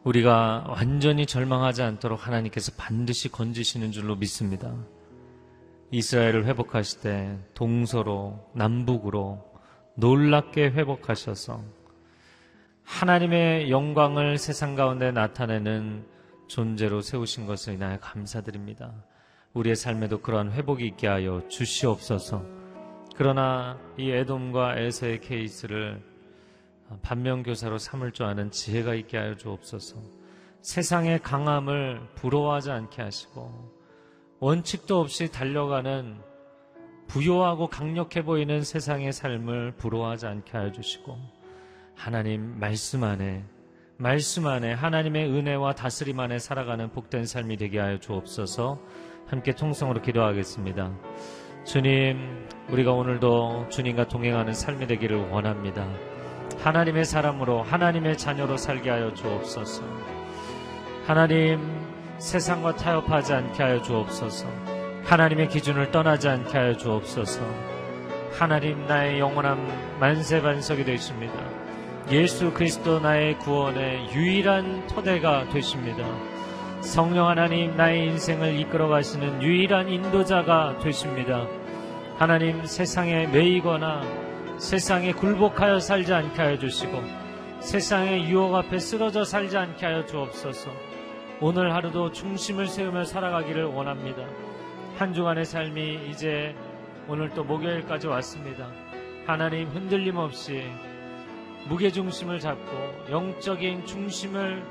C: 우리가 완전히 절망하지 않도록 하나님께서 반드시 건지시는 줄로 믿습니다. 이스라엘을 회복하실 때 동서로, 남북으로 놀랍게 회복하셔서 하나님의 영광을 세상 가운데 나타내는 존재로 세우신 것을 인하여 감사드립니다. 우리의 삶에도 그러한 회복이 있게 하여 주시옵소서. 그러나 이 에돔과 에서의 케이스를 반면교사로 삼을 줄 아는 지혜가 있게 하여 주옵소서. 세상의 강함을 부러워하지 않게 하시고 원칙도 없이 달려가는 부요하고 강력해 보이는 세상의 삶을 부러워하지 않게 하여 주시고 하나님 말씀 안에 말씀 안에 하나님의 은혜와 다스림 안에 살아가는 복된 삶이 되게 하여 주옵소서 함께 통성으로 기도하겠습니다. 주님, 우리가 오늘도 주님과 동행하는 삶이 되기를 원합니다. 하나님의 사람으로 하나님의 자녀로 살게 하여 주옵소서. 하나님, 세상과 타협하지 않게 하여 주옵소서. 하나님의 기준을 떠나지 않게 하여 주옵소서. 하나님, 나의 영원한 만세 반석이 되십니다. 예수 그리스도 나의 구원의 유일한 토대가 되십니다. 성령 하나님 나의 인생을 이끌어 가시는 유일한 인도자가 되십니다. 하나님 세상에 매이거나 세상에 굴복하여 살지 않게 하여 주시고 세상의 유혹 앞에 쓰러져 살지 않게 하여 주옵소서. 오늘 하루도 중심을 세우며 살아가기를 원합니다. 한 주간의 삶이 이제 오늘 또 목요일까지 왔습니다. 하나님 흔들림 없이 무게중심을 잡고 영적인 중심을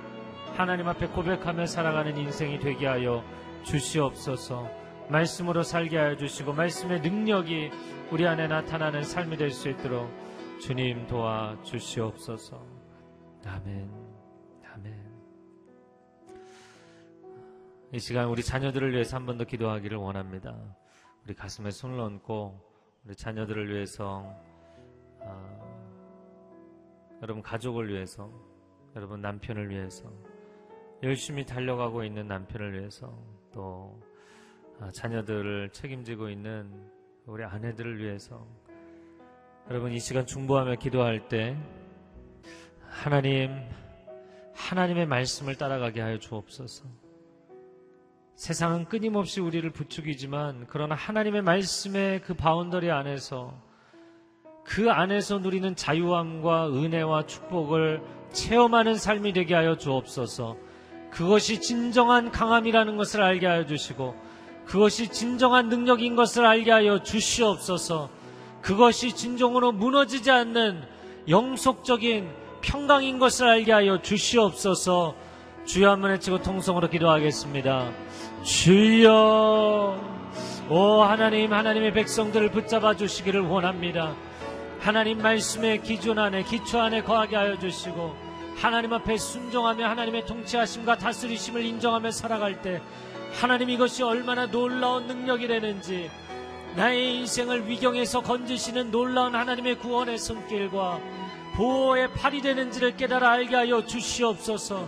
C: 하나님 앞에 고백하며 살아가는 인생이 되게 하여 주시옵소서 말씀으로 살게 하여 주시고 말씀의 능력이 우리 안에 나타나는 삶이 될 수 있도록 주님 도와 주시옵소서. 아멘. 아멘. 이 시간 우리 자녀들을 위해서 한 번 더 기도하기를 원합니다. 우리 가슴에 손을 얹고 우리 자녀들을 위해서 아, 여러분 가족을 위해서, 여러분 남편을 위해서, 열심히 달려가고 있는 남편을 위해서, 또 아, 자녀들을 책임지고 있는 우리 아내들을 위해서, 여러분 이 시간 중보하며 기도할 때 하나님, 하나님의 말씀을 따라가게 하여 주옵소서. 세상은 끊임없이 우리를 부추기지만 그러나 하나님의 말씀의 그 boundary 안에서 그 안에서 누리는 자유함과 은혜와 축복을 체험하는 삶이 되게 하여 주옵소서. 그것이 진정한 강함이라는 것을 알게 하여 주시고 그것이 진정한 능력인 것을 알게 하여 주시옵소서. 그것이 진정으로 무너지지 않는 영속적인 평강인 것을 알게 하여 주시옵소서. 주여 한번 외치고 통성으로 기도하겠습니다. 주여, 오 하나님, 하나님의 백성들을 붙잡아 주시기를 원합니다. 하나님 말씀의 기준 안에 기초 안에 거하게 하여 주시고 하나님 앞에 순종하며 하나님의 통치하심과 다스리심을 인정하며 살아갈 때 하나님 이것이 얼마나 놀라운 능력이 되는지 나의 인생을 위경에서 건지시는 놀라운 하나님의 구원의 손길과 보호의 팔이 되는지를 깨달아 알게 하여 주시옵소서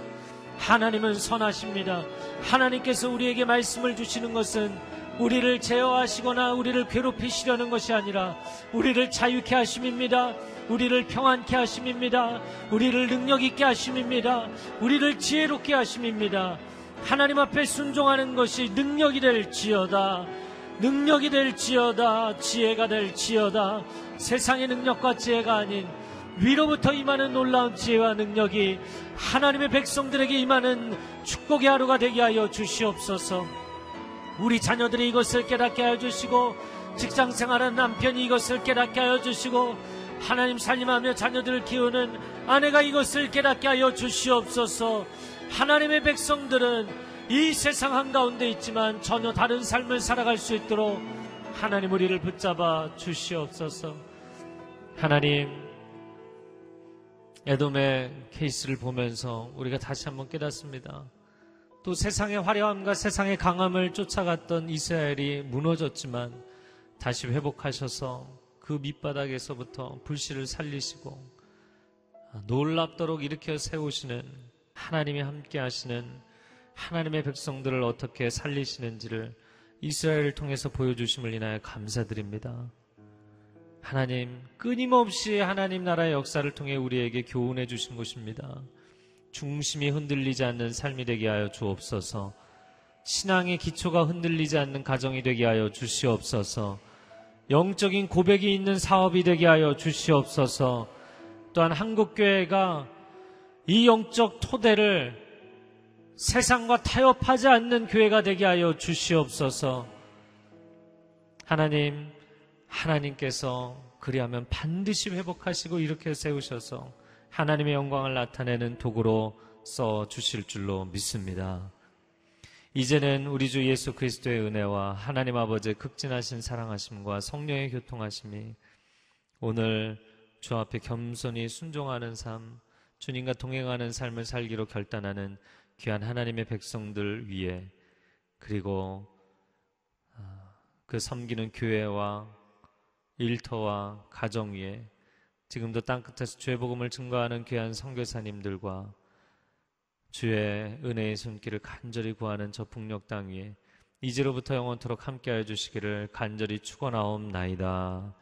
C: 하나님은 선하십니다. 하나님께서 우리에게 말씀을 주시는 것은 우리를 제어하시거나 우리를 괴롭히시려는 것이 아니라 우리를 자유케 하심입니다. 우리를 평안케 하심입니다. 우리를 능력 있게 하심입니다. 우리를 지혜롭게 하심입니다. 하나님 앞에 순종하는 것이 능력이 될지어다. 능력이 될지어다. 지혜가 될지어다. 세상의 능력과 지혜가 아닌 위로부터 임하는 놀라운 지혜와 능력이 하나님의 백성들에게 임하는 축복의 하루가 되게 하여 주시옵소서. 우리 자녀들이 이것을 깨닫게 하여 주시고 직장 생활하는 남편이 이것을 깨닫게 하여 주시고 하나님 살림하며 자녀들을 키우는 아내가 이것을 깨닫게 하여 주시옵소서 하나님의 백성들은 이 세상 한가운데 있지만 전혀 다른 삶을 살아갈 수 있도록 하나님 우리를 붙잡아 주시옵소서 하나님 에돔의 케이스를 보면서 우리가 다시 한번 깨닫습니다. 또 세상의 화려함과 세상의 강함을 쫓아갔던 이스라엘이 무너졌지만 다시 회복하셔서 그 밑바닥에서부터 불씨를 살리시고 놀랍도록 일으켜 세우시는 하나님이 함께 하시는 하나님의 백성들을 어떻게 살리시는지를 이스라엘을 통해서 보여주심을 인하여 감사드립니다. 하나님, 끊임없이 하나님 나라의 역사를 통해 우리에게 교훈해 주신 것입니다. 중심이 흔들리지 않는 삶이 되게 하여 주옵소서. 신앙의 기초가 흔들리지 않는 가정이 되게 하여 주시옵소서. 영적인 고백이 있는 사업이 되게 하여 주시옵소서. 또한 한국교회가 이 영적 토대를 세상과 타협하지 않는 교회가 되게 하여 주시옵소서. 하나님, 하나님께서 그리하면 반드시 회복하시고 이렇게 세우셔서 하나님의 영광을 나타내는 도구로 써 주실 줄로 믿습니다. 이제는 우리 주 예수 그리스도의 은혜와 하나님 아버지의 극진하신 사랑하심과 성령의 교통하심이 오늘 주 앞에 겸손히 순종하는 삶, 주님과 동행하는 삶을 살기로 결단하는 귀한 하나님의 백성들 위에 그리고 아, 그 섬기는 교회와 일터와 가정 위에 지금도 땅끝에서 주의 복음을 증거하는 귀한 선교사님들과 주의 은혜의 손길을 간절히 구하는 저 북녘 땅 위에 이제로부터 영원토록 함께하여 주시기를 간절히 축원하옵나이다.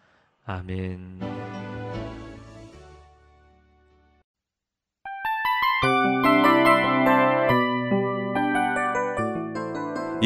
C: 아멘.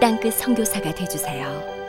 D: 땅끝 선교사가 되주세요.